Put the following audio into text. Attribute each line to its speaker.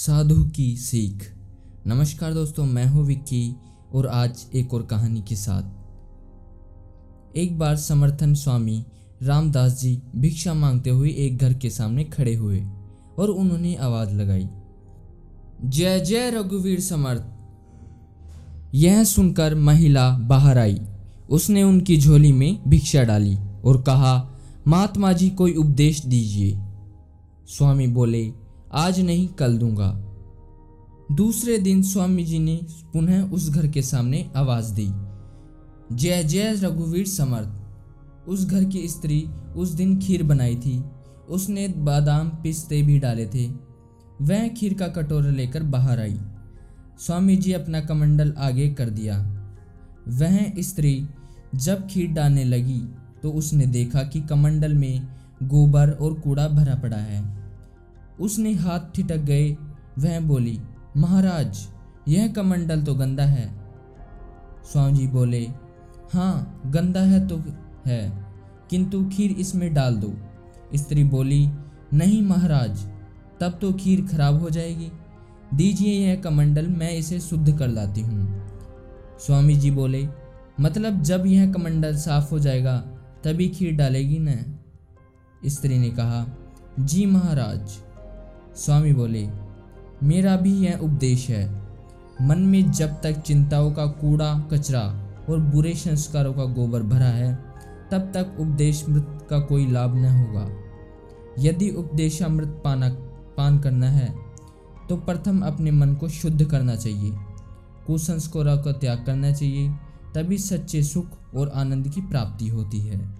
Speaker 1: साधु की सीख। नमस्कार दोस्तों, मैं हूँ विक्की और आज एक और कहानी के साथ। एक बार समर्थन स्वामी रामदास जी भिक्षा मांगते हुए एक घर के सामने खड़े हुए और उन्होंने आवाज़ लगाई, जय जय रघुवीर समर्थ। यह सुनकर महिला बाहर आई। उसने उनकी झोली में भिक्षा डाली और कहा, महात्मा जी, कोई उपदेश दीजिए। स्वामी बोले आज नहीं, कल दूँगा। दूसरे दिन स्वामी जी ने पुनः उस घर के सामने आवाज़ दी। जय जय रघुवीर समर्थ। उस घर की स्त्री उस दिन खीर बनाई थी। उसने बादाम पिस्ते भी डाले थे। वह खीर का कटोरा लेकर बाहर आई। स्वामी जी अपना कमंडल आगे कर दिया। वह स्त्री जब खीर डालने लगी तो उसने देखा कि कमंडल में गोबर और कूड़ा भरा पड़ा है। उसने हाथ ठिटक गए। वह बोली, महाराज, यह कमंडल तो गंदा है। स्वामी जी बोले हाँ गंदा है तो है, किंतु खीर इसमें डाल दो। स्त्री बोली, नहीं महाराज, तब तो खीर खराब हो जाएगी। दीजिए यह कमंडल, मैं इसे शुद्ध कर लाती हूँ। स्वामी जी बोले मतलब जब यह कमंडल साफ़ हो जाएगा, तभी खीर डालेगी न? स्त्री ने कहा, जी महाराज स्वामी बोले, मेरा भी यह उपदेश है। मन में जब तक चिंताओं का कूड़ा, कचरा और बुरे संस्कारों का गोबर भरा है, तब तक उपदेश मृत का कोई लाभ न होगा। यदि उपदेशामृत पाना, पान करना है तो प्रथम अपने मन को शुद्ध करना चाहिए। कुसंस्कारों का त्याग करना चाहिए, तभी सच्चे सुख और आनंद की प्राप्ति होती है।